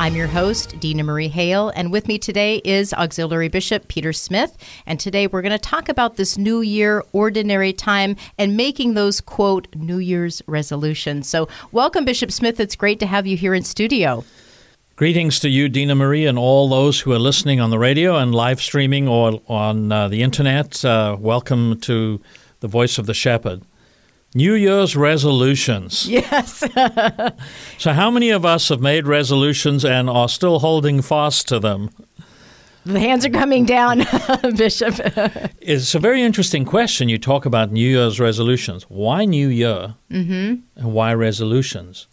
I'm your host, Dina Marie Hale, and with me today is Auxiliary Bishop Peter Smith. And today we're going to talk about this new year, ordinary time, and making those, quote, New Year's resolutions. So, welcome, Bishop Smith. It's great to have you here in studio. Greetings to you, Dina Marie, and all those who are listening on the radio and live streaming or on uh, the internet. Uh, welcome to the Voice of the Shepherd. New Year's resolutions. Yes. so, how many of us have made resolutions and are still holding fast to them? The hands are coming down, Bishop. it's a very interesting question. You talk about New Year's resolutions. Why New Year? Mm-hmm. And why resolutions?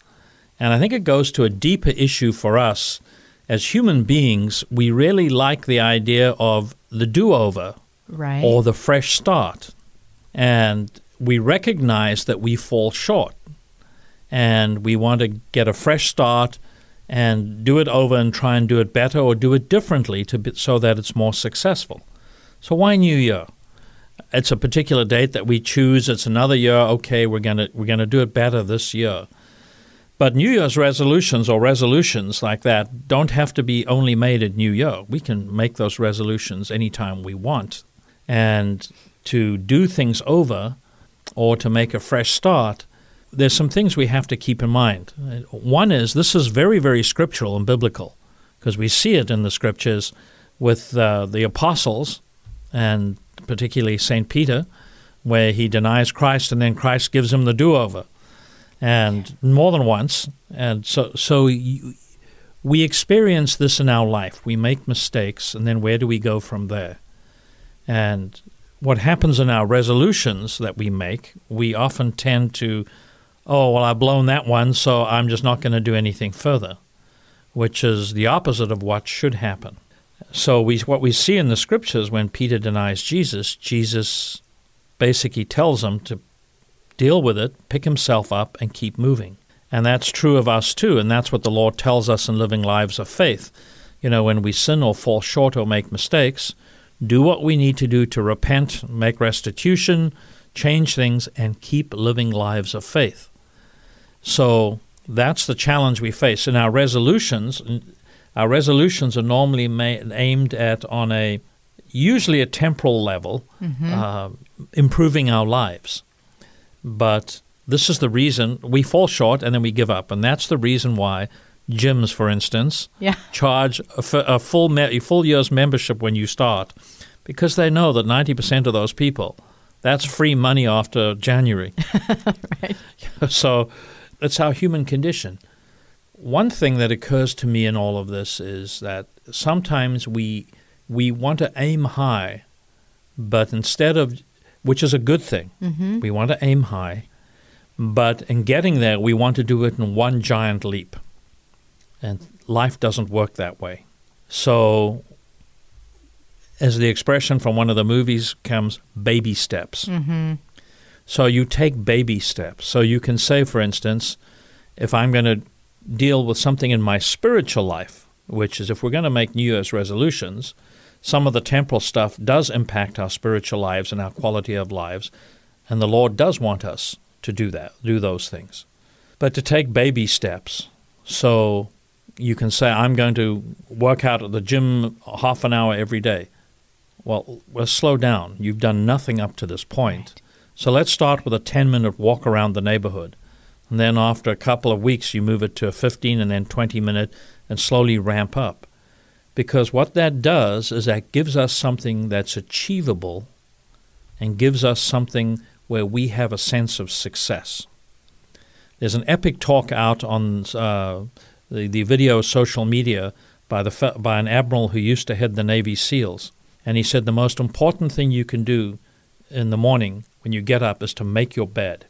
And I think it goes to a deeper issue for us. As human beings, we really like the idea of the do over right. or the fresh start. And we recognize that we fall short and we want to get a fresh start and do it over and try and do it better or do it differently to be, so that it's more successful. So why New Year? It's a particular date that we choose. It's another year. Okay, we're gonna we're gonna do it better this year. But New Year's resolutions or resolutions like that don't have to be only made at New Year. We can make those resolutions anytime we want. And to do things over or to make a fresh start, there's some things we have to keep in mind. One is this is very, very scriptural and biblical because we see it in the scriptures with uh, the apostles and particularly St. Peter, where he denies Christ and then Christ gives him the do over. And more than once. And so, so you, we experience this in our life. We make mistakes, and then where do we go from there? And what happens in our resolutions that we make, we often tend to, oh, well, I've blown that one, so I'm just not going to do anything further, which is the opposite of what should happen. So we, what we see in the scriptures when Peter denies Jesus, Jesus basically tells him to deal with it, pick himself up, and keep moving. And that's true of us too, and that's what the Lord tells us in living lives of faith. You know, when we sin or fall short or make mistakes, do what we need to do to repent, make restitution, change things, and keep living lives of faith. So that's the challenge we face. In our resolutions, our resolutions are normally ma- aimed at on a usually a temporal level, mm-hmm. uh, improving our lives. But this is the reason we fall short and then we give up, and that's the reason why gyms, for instance, yeah. charge a, a full me- full year's membership when you start, because they know that ninety percent of those people, that's free money after January. right. So, it's our human condition. One thing that occurs to me in all of this is that sometimes we we want to aim high, but instead of which is a good thing, mm-hmm. we want to aim high, but in getting there, we want to do it in one giant leap. And life doesn't work that way. So, as the expression from one of the movies comes, baby steps. Mm-hmm. So, you take baby steps. So, you can say, for instance, if I'm going to deal with something in my spiritual life, which is if we're going to make New Year's resolutions, some of the temporal stuff does impact our spiritual lives and our quality of lives, and the Lord does want us to do that, do those things. But to take baby steps. So you can say, I'm going to work out at the gym half an hour every day. Well, well slow down. You've done nothing up to this point. Right. So let's start with a 10 minute walk around the neighborhood. And then after a couple of weeks, you move it to a 15 and then 20 minute and slowly ramp up. because what that does is that gives us something that's achievable and gives us something where we have a sense of success. There's an epic talk out on uh, the, the video social media by, the, by an admiral who used to head the Navy SEALs. And he said the most important thing you can do in the morning when you get up is to make your bed.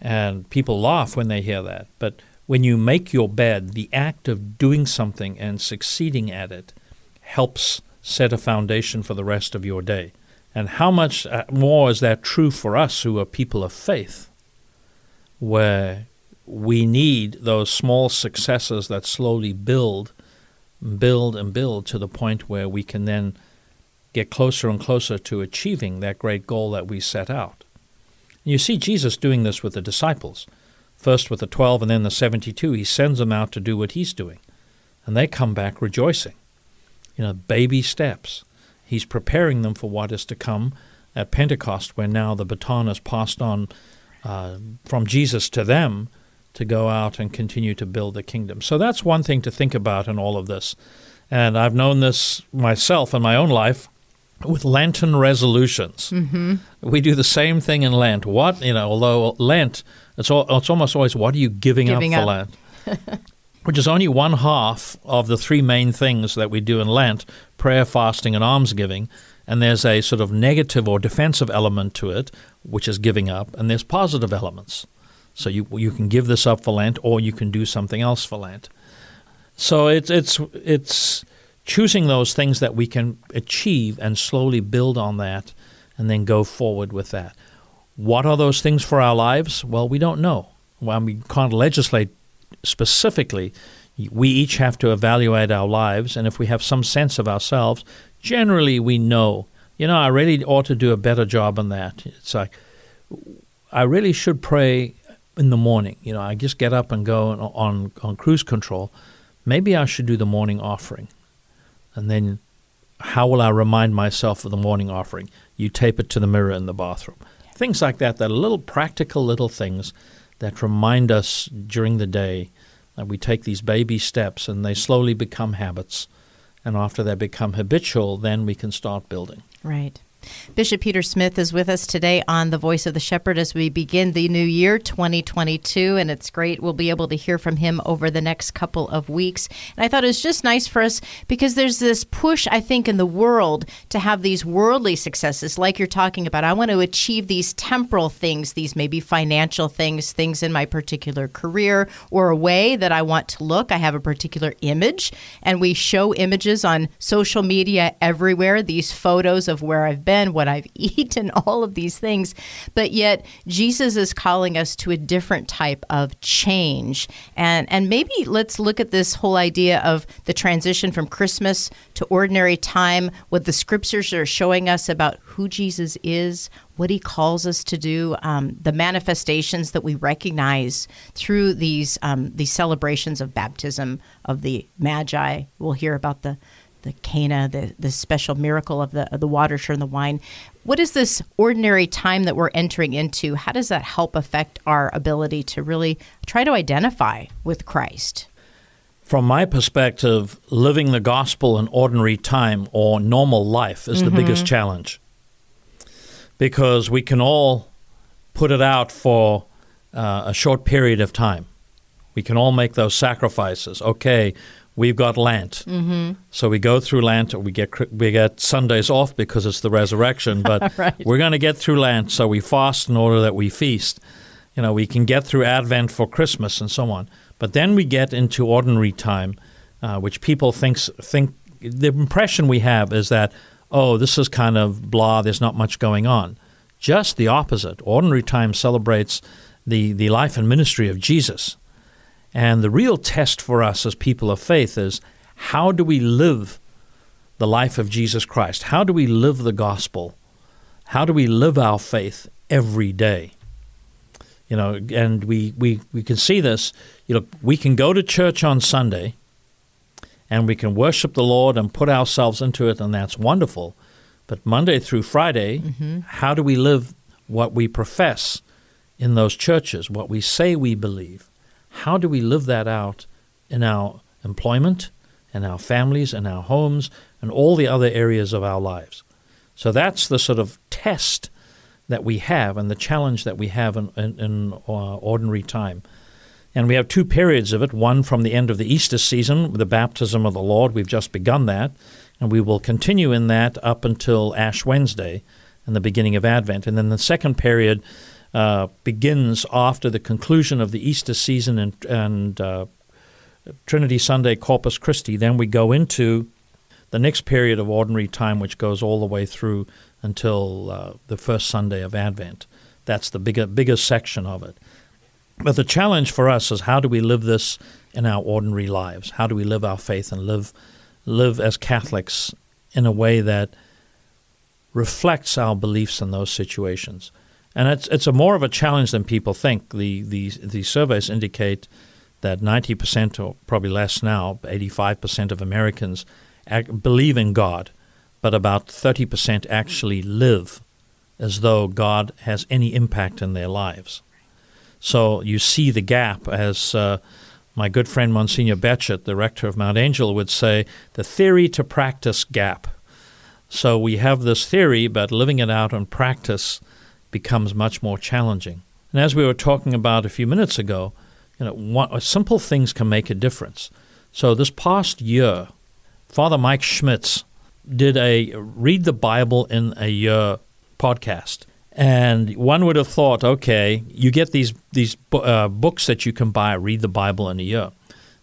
And people laugh when they hear that. But when you make your bed, the act of doing something and succeeding at it helps set a foundation for the rest of your day. And how much uh, more is that true for us who are people of faith, where we need those small successes that slowly build, build, and build to the point where we can then get closer and closer to achieving that great goal that we set out. You see Jesus doing this with the disciples. First with the 12 and then the 72. He sends them out to do what he's doing. And they come back rejoicing. You know, baby steps. He's preparing them for what is to come at Pentecost, where now the baton is passed on uh, from Jesus to them to go out and continue to build the kingdom. So that's one thing to think about in all of this. And I've known this myself in my own life with Lenten resolutions. Mm-hmm. We do the same thing in Lent. What, you know, although Lent, it's, all, it's almost always, what are you giving, Giving up for up. Lent? Which is only one half of the three main things that we do in Lent prayer, fasting, and almsgiving. And there's a sort of negative or defensive element to it, which is giving up, and there's positive elements. So you you can give this up for Lent, or you can do something else for Lent. So it's it's it's choosing those things that we can achieve and slowly build on that, and then go forward with that. What are those things for our lives? Well, we don't know. Well, we can't legislate specifically. We each have to evaluate our lives, and if we have some sense of ourselves, generally we know. You know, I really ought to do a better job on that. It's like I really should pray in the morning. You know, I just get up and go on, on, on cruise control. Maybe I should do the morning offering. And then how will I remind myself of the morning offering? You tape it to the mirror in the bathroom. Things like that, that are little practical little things that remind us during the day that we take these baby steps and they slowly become habits. And after they become habitual, then we can start building. Right. Bishop Peter Smith is with us today on The Voice of the Shepherd as we begin the new year 2022. And it's great. We'll be able to hear from him over the next couple of weeks. And I thought it was just nice for us because there's this push, I think, in the world to have these worldly successes, like you're talking about. I want to achieve these temporal things, these maybe financial things, things in my particular career or a way that I want to look. I have a particular image, and we show images on social media everywhere, these photos of where I've been, what I've eaten, all of these things. But yet, Jesus is calling us to a different type of change. And, and maybe let's look at this whole idea of the transition from Christmas to ordinary time, what the scriptures are showing us about who Jesus is, what he calls us to do, um, the manifestations that we recognize through these um, these celebrations of baptism of the Magi. We'll hear about the the Cana, the, the special miracle of the of the water turn the wine. What is this ordinary time that we're entering into? How does that help affect our ability to really try to identify with Christ? From my perspective, living the gospel in ordinary time or normal life is the biggest challenge. Because we can all put it out for uh, a short period of time. We can all make those sacrifices. Okay, we've got Lent, Mm-hmm. so we go through Lent. We get we get Sundays off because it's the resurrection, but Right. we're going to get through Lent, so we fast in order that we feast. You know, we can get through Advent for Christmas and so on. But then we get into ordinary time, uh, which people thinks think the impression we have is that oh, this is kind of blah. There's not much going on. Just the opposite. Ordinary time celebrates the the life and ministry of Jesus. And the real test for us as people of faith is how do we live the life of Jesus Christ? How do we live the gospel? How do we live our faith every day? You know, and we, we, we can see this. You know, we can go to church on Sunday and we can worship the Lord and put ourselves into it, and that's wonderful. But Monday through Friday, mm-hmm. how do we live what we profess in those churches, what we say we believe? How do we live that out in our employment, and our families and our homes and all the other areas of our lives. So that's the sort of test that we have and the challenge that we have in, in, in uh, ordinary time. And we have two periods of it one from the end of the Easter season, the baptism of the Lord. We've just begun that. And we will continue in that up until Ash Wednesday and the beginning of Advent. And then the second period uh, begins after the conclusion of the Easter season and, and uh, Trinity Sunday, Corpus Christi. Then we go into the next period of ordinary time, which goes all the way through until uh, the first Sunday of Advent. That's the bigger, bigger section of it. But the challenge for us is how do we live this in our ordinary lives? How do we live our faith and live, live as Catholics in a way that reflects our beliefs in those situations? And it's it's a more of a challenge than people think. The the the surveys indicate that 90% or probably less now, 85% of Americans believe in God, but about 30% actually live as though God has any impact in their lives. So you see the gap as uh, my good friend Monsignor Betschart, the rector of Mount Angel, would say the theory to practice gap. So we have this theory, but living it out in practice becomes much more challenging. And as we were talking about a few minutes ago, you know, one, simple things can make a difference. So this past year, Father Mike Schmitz did a read the Bible in a year podcast. And one would have thought, okay, you get these these uh, books that you can buy, read the Bible in a year.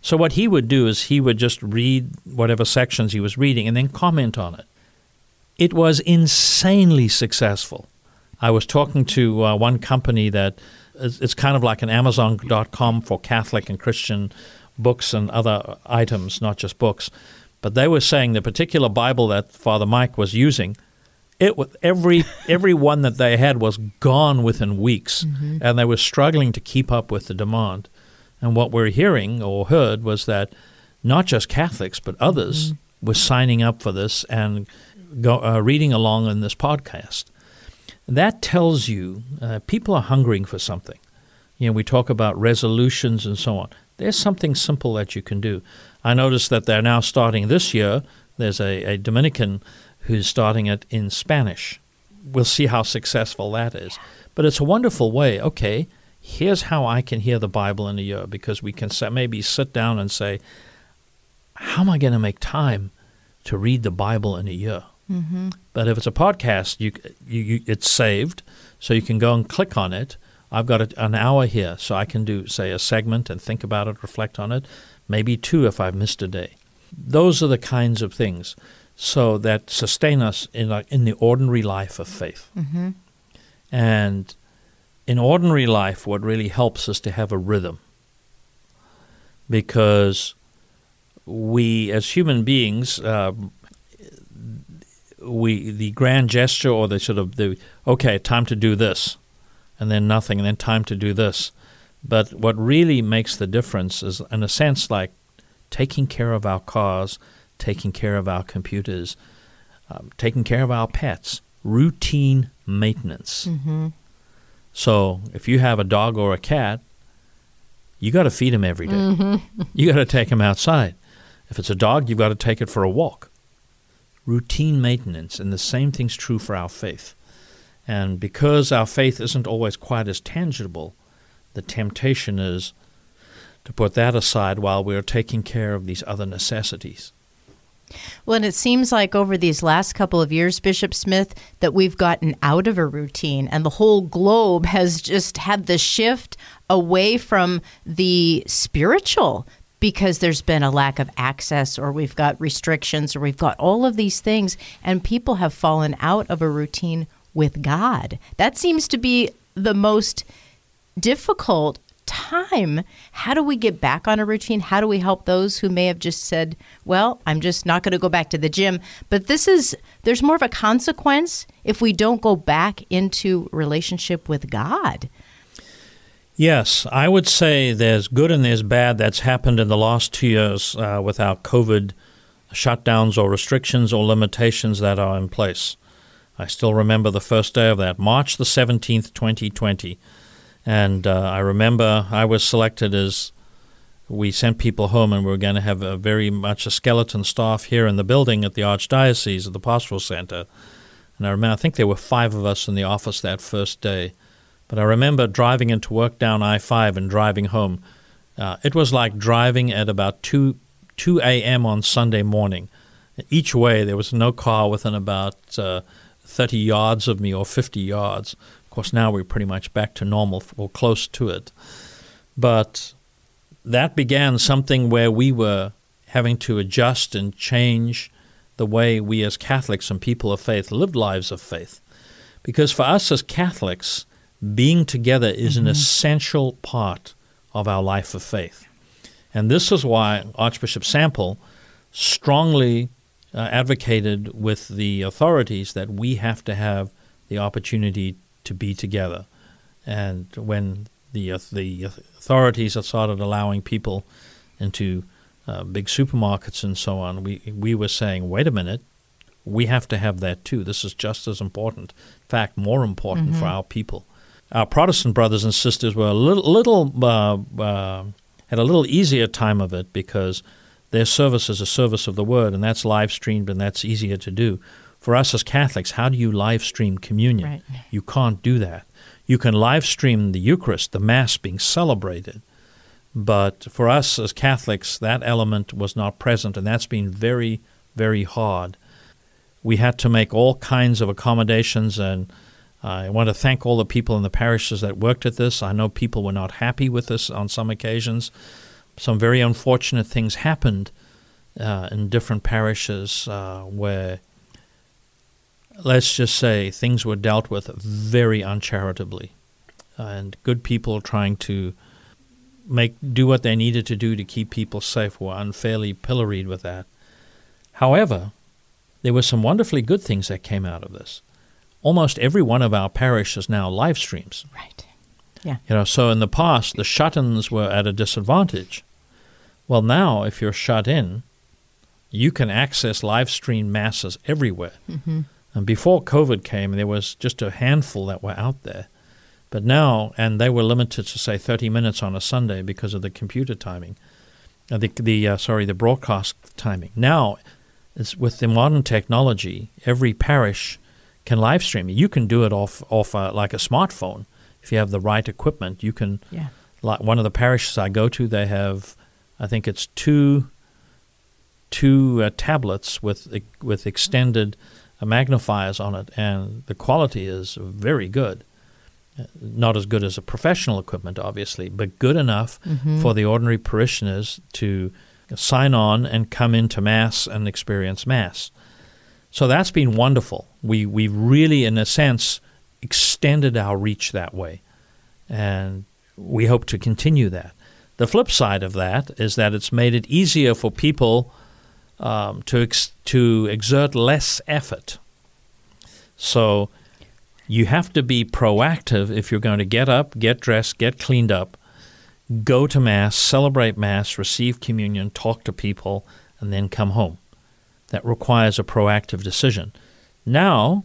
So what he would do is he would just read whatever sections he was reading and then comment on it. It was insanely successful. I was talking to uh, one company that it's kind of like an Amazon.com for Catholic and Christian books and other items, not just books. But they were saying the particular Bible that Father Mike was using, it every every one that they had was gone within weeks, mm-hmm. and they were struggling to keep up with the demand. And what we're hearing or heard was that not just Catholics but others mm-hmm. were signing up for this and go, uh, reading along in this podcast. That tells you uh, people are hungering for something. You know, we talk about resolutions and so on. There's something simple that you can do. I noticed that they're now starting this year. There's a, a Dominican who's starting it in Spanish. We'll see how successful that is. But it's a wonderful way. Okay, here's how I can hear the Bible in a year because we can maybe sit down and say, how am I going to make time to read the Bible in a year? Mm-hmm. But if it's a podcast, you, you, you, it's saved, so you can go and click on it. I've got a, an hour here, so I can do, say, a segment and think about it, reflect on it, maybe two if I've missed a day. Those are the kinds of things so that sustain us in, in the ordinary life of faith. Mm-hmm. And in ordinary life, what really helps is to have a rhythm. Because we, as human beings, uh, we the grand gesture or the sort of the okay time to do this and then nothing and then time to do this but what really makes the difference is in a sense like taking care of our cars taking care of our computers um, taking care of our pets routine maintenance mm-hmm. so if you have a dog or a cat you got to feed him every day. Mm-hmm. you got to take him outside if it's a dog you've got to take it for a walk routine maintenance, and the same thing's true for our faith. And because our faith isn't always quite as tangible, the temptation is to put that aside while we're taking care of these other necessities. Well, and it seems like over these last couple of years, Bishop Smith, that we've gotten out of a routine, and the whole globe has just had the shift away from the spiritual because there's been a lack of access or we've got restrictions or we've got all of these things and people have fallen out of a routine with God. That seems to be the most difficult time. How do we get back on a routine? How do we help those who may have just said, "Well, I'm just not going to go back to the gym." But this is there's more of a consequence if we don't go back into relationship with God. Yes, I would say there's good and there's bad that's happened in the last two years uh, without COVID shutdowns or restrictions or limitations that are in place. I still remember the first day of that, March the 17th, 2020. And uh, I remember I was selected as we sent people home, and we were going to have a very much a skeleton staff here in the building at the Archdiocese at the Pastoral Center. And I remember, I think there were five of us in the office that first day. But I remember driving into work down I 5 and driving home. Uh, it was like driving at about 2, 2 a.m. on Sunday morning. Each way, there was no car within about uh, 30 yards of me or 50 yards. Of course, now we're pretty much back to normal or close to it. But that began something where we were having to adjust and change the way we as Catholics and people of faith lived lives of faith. Because for us as Catholics, being together is mm-hmm. an essential part of our life of faith. And this is why Archbishop Sample strongly uh, advocated with the authorities that we have to have the opportunity to be together. And when the uh, the authorities have started allowing people into uh, big supermarkets and so on, we we were saying, wait a minute, we have to have that too. This is just as important, in fact, more important mm-hmm. for our people. Our Protestant brothers and sisters were a little, little uh, uh, had a little easier time of it because their service is a service of the word, and that's live streamed, and that's easier to do. For us as Catholics, how do you live stream communion? Right. You can't do that. You can live stream the Eucharist, the Mass being celebrated, but for us as Catholics, that element was not present, and that's been very, very hard. We had to make all kinds of accommodations, and I want to thank all the people in the parishes that worked at this. I know people were not happy with this on some occasions. Some very unfortunate things happened uh, in different parishes uh, where, let's just say, things were dealt with very uncharitably, and good people trying to make do what they needed to do to keep people safe were unfairly pilloried with that. However, there were some wonderfully good things that came out of this. Almost every one of our parishes now live streams. Right. Yeah. You know, so in the past the shut-ins were at a disadvantage. Well, now if you're shut in, you can access live stream masses everywhere. Mm-hmm. And before COVID came, there was just a handful that were out there. But now, and they were limited to say 30 minutes on a Sunday because of the computer timing, uh, the, the uh, sorry, the broadcast timing. Now, with the modern technology, every parish can live stream. You can do it off off uh, like a smartphone if you have the right equipment. You can. Yeah. Like one of the parishes I go to, they have, I think it's two two uh, tablets with with extended uh, magnifiers on it, and the quality is very good not as good as a professional equipment, obviously, but good enough mm-hmm. for the ordinary parishioners to sign on and come into Mass and experience Mass. So that's been wonderful. We, we really, in a sense, extended our reach that way. And we hope to continue that. The flip side of that is that it's made it easier for people um, to, ex- to exert less effort. So you have to be proactive if you're going to get up, get dressed, get cleaned up, go to Mass, celebrate Mass, receive communion, talk to people, and then come home. That requires a proactive decision. Now,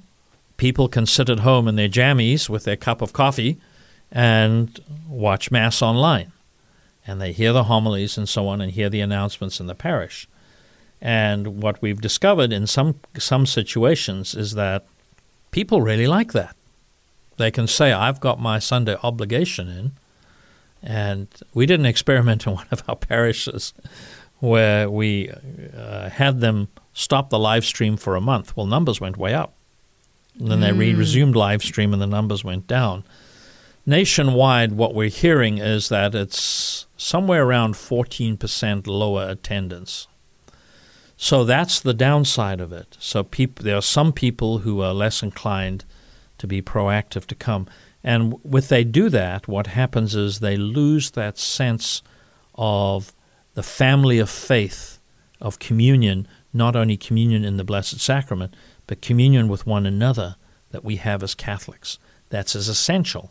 people can sit at home in their jammies with their cup of coffee and watch Mass online. And they hear the homilies and so on and hear the announcements in the parish. And what we've discovered in some some situations is that people really like that. They can say, I've got my Sunday obligation in. And we did an experiment in one of our parishes where we uh, had them stop the live stream for a month. Well, numbers went way up. And then mm. they re- resumed live stream and the numbers went down. Nationwide, what we're hearing is that it's somewhere around 14% lower attendance. So that's the downside of it. So peop- there are some people who are less inclined to be proactive to come. And if they do that, what happens is they lose that sense of the family of faith, of communion, not only communion in the Blessed Sacrament, but communion with one another that we have as Catholics. That's as essential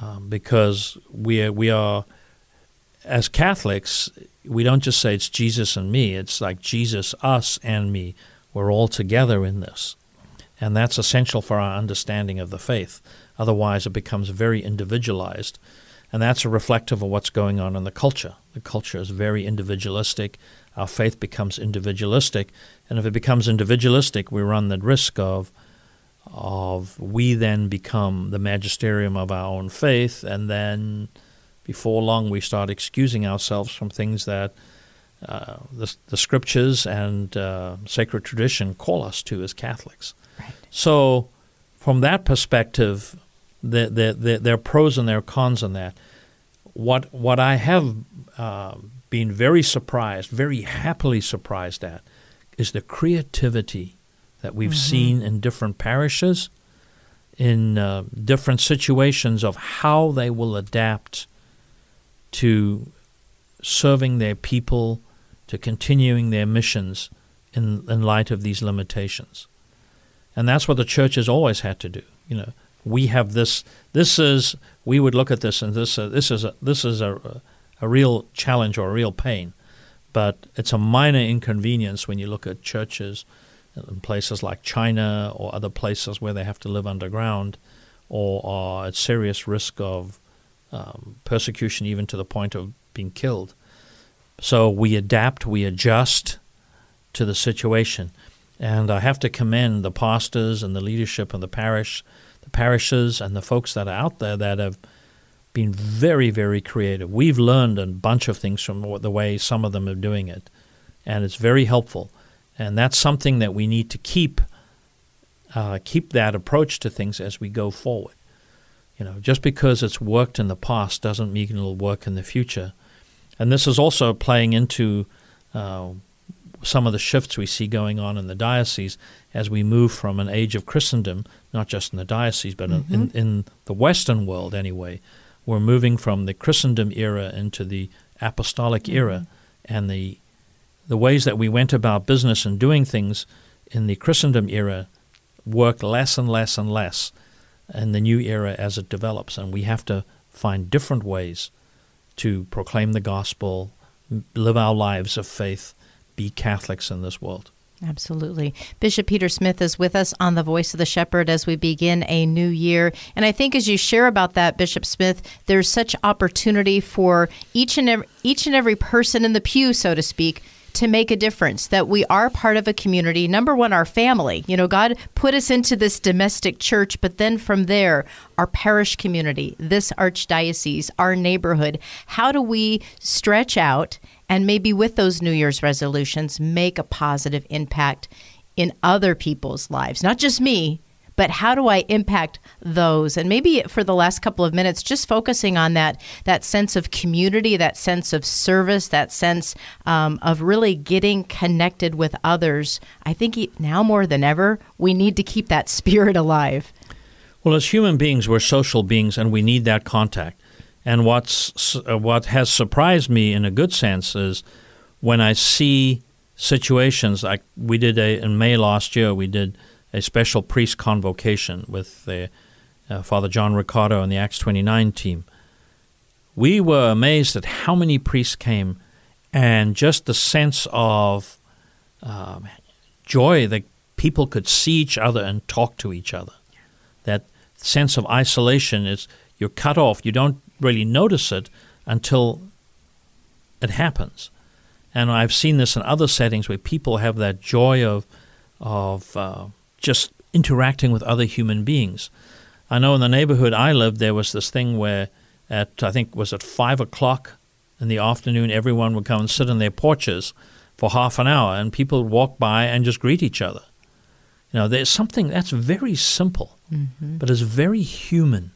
um, because we are, we are, as Catholics, we don't just say it's Jesus and me, it's like Jesus, us, and me. We're all together in this. And that's essential for our understanding of the faith. Otherwise, it becomes very individualized. And that's a reflective of what's going on in the culture. The culture is very individualistic. Our faith becomes individualistic. And if it becomes individualistic, we run the risk of of we then become the magisterium of our own faith, and then before long we start excusing ourselves from things that uh, the, the, scriptures and uh, sacred tradition call us to as Catholics. Right. So, from that perspective, the, the, the, there are pros and there are cons in that. What, what I have uh, been very surprised, very happily surprised at, is the creativity that we've mm-hmm. seen in different parishes, in uh, different situations of how they will adapt to serving their people, to continuing their missions in, in light of these limitations. And that's what the church has always had to do. You know, we have this. This is we would look at this and this. Uh, this is a this is a, a real challenge or a real pain, but it's a minor inconvenience when you look at churches in places like China or other places where they have to live underground or are at serious risk of um, persecution, even to the point of being killed. So we adapt, we adjust to the situation. And I have to commend the pastors and the leadership of the parish, the parishes, and the folks that are out there that have been very, very creative. We've learned a bunch of things from the way some of them are doing it, and it's very helpful. And that's something that we need to keep uh, keep that approach to things as we go forward. You know, just because it's worked in the past doesn't mean it'll work in the future. And this is also playing into uh, some of the shifts we see going on in the diocese as we move from an age of Christendom, not just in the diocese, but mm-hmm. in, in the Western world anyway. We're moving from the Christendom era into the apostolic mm-hmm. era, and the the ways that we went about business and doing things in the Christendom era work less and less and less in the new era as it develops. And we have to find different ways to proclaim the gospel, live our lives of faith, be Catholics in this world. Absolutely. Bishop Peter Smith is with us on the Voice of the Shepherd as we begin a new year. And I think as you share about that, Bishop Smith, there's such opportunity for each and every, each and every person in the pew, so to speak, to make a difference, that we are part of a community. Number one, our family. You know, God put us into this domestic church, but then from there, our parish community, this archdiocese, our neighborhood. How do we stretch out and maybe with those New Year's resolutions make a positive impact in other people's lives? Not just me, but how do I impact those? And maybe for the last couple of minutes, just focusing on that that sense of community, that sense of service, that sense um, of really getting connected with others. I think now more than ever, we need to keep that spirit alive. Well, as human beings, we're social beings, and we need that contact. And what's uh, what has surprised me in a good sense is when I see situations like we did a, in May last year. We did a special priest convocation with uh, Father John Riccardo and the Acts 29 team. We were amazed at how many priests came and just the sense of um, joy that people could see each other and talk to each other. That sense of isolation is you're cut off. You don't really notice it until it happens. And I've seen this in other settings where people have that joy of of uh, just interacting with other human beings. I know in the neighborhood I lived, there was this thing where at, I think, was at 5 o'clock in the afternoon, everyone would come and sit on their porches for half an hour, and people would walk by and just greet each other. You know, there's something that's very simple, mm-hmm. but it's very human.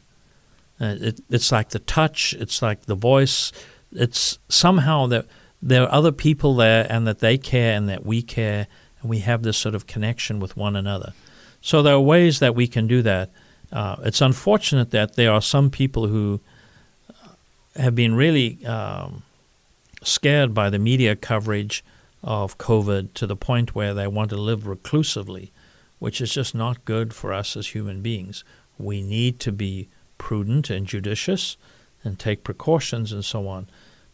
Uh, it, it's like the touch, it's like the voice. It's somehow that there are other people there, and that they care, and that we care, and we have this sort of connection with one another. So there are ways that we can do that. Uh, it's unfortunate that there are some people who have been really um, scared by the media coverage of COVID to the point where they want to live reclusively, which is just not good for us as human beings. We need to be prudent and judicious and take precautions and so on,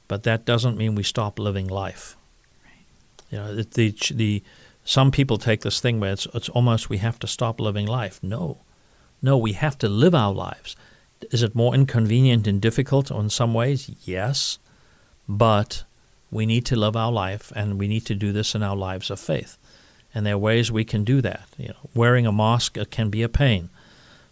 but that doesn't mean we stop living life. Right. You know, the the some people take this thing where it's, it's almost we have to stop living life. No. No, we have to live our lives. Is it more inconvenient and difficult in some ways? Yes. But we need to live our life, and we need to do this in our lives of faith. And there are ways we can do that. You know, wearing a mask uh, can be a pain,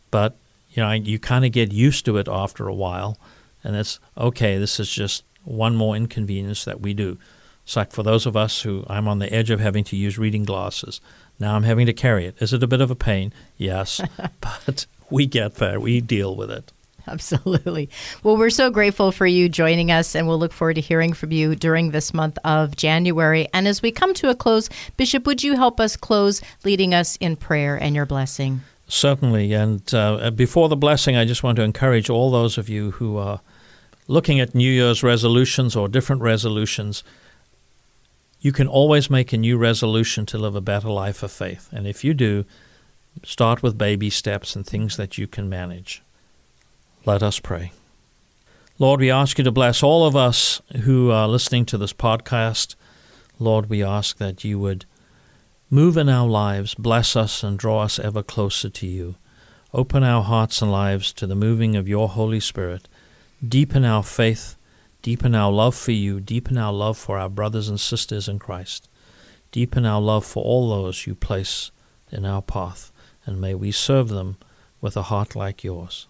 but you know you kind of get used to it after a while, and it's okay. This is just one more inconvenience that we do. It's like for those of us who I'm on the edge of having to use reading glasses. Now I'm having to carry it. Is it a bit of a pain? Yes, but we get there. We deal with it. Absolutely. Well, we're so grateful for you joining us, and we'll look forward to hearing from you during this month of January. And as we come to a close, Bishop, would you help us close, leading us in prayer and your blessing? Certainly. And uh, before the blessing, I just want to encourage all those of you who are looking at New Year's resolutions or different resolutions. You can always make a new resolution to live a better life of faith. And if you do, start with baby steps and things that you can manage. Let us pray. Lord, we ask you to bless all of us who are listening to this podcast. Lord, we ask that you would move in our lives, bless us, and draw us ever closer to you. Open our hearts and lives to the moving of your Holy Spirit. Deepen our faith, deepen our love for you, deepen our love for our brothers and sisters in Christ. Deepen our love for all those you place in our path, and may we serve them with a heart like yours.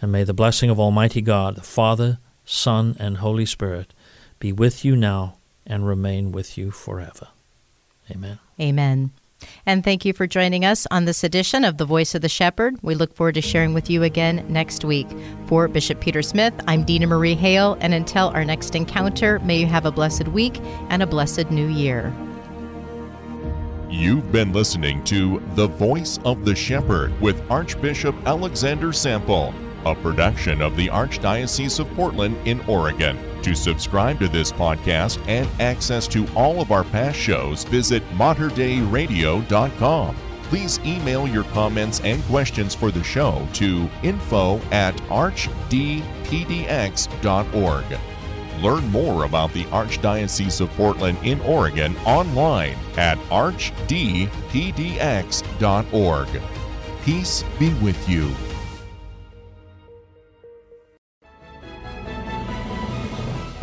And may the blessing of Almighty God, the Father, Son, and Holy Spirit be with you now and remain with you forever. Amen. Amen. And thank you for joining us on this edition of The Voice of the Shepherd. We look forward to sharing with you again next week. For Bishop Peter Smith, I'm Dina Marie Hale, and until our next encounter, may you have a blessed week and a blessed new year. You've been listening to The Voice of the Shepherd with Archbishop Alexander Sample a production of the Archdiocese of Portland in Oregon. To subscribe to this podcast and access to all of our past shows, visit materdeiradio.com. Please email your comments and questions for the show to info at archdpdx.org. Learn more about the Archdiocese of Portland in Oregon online at archdpdx.org. Peace be with you.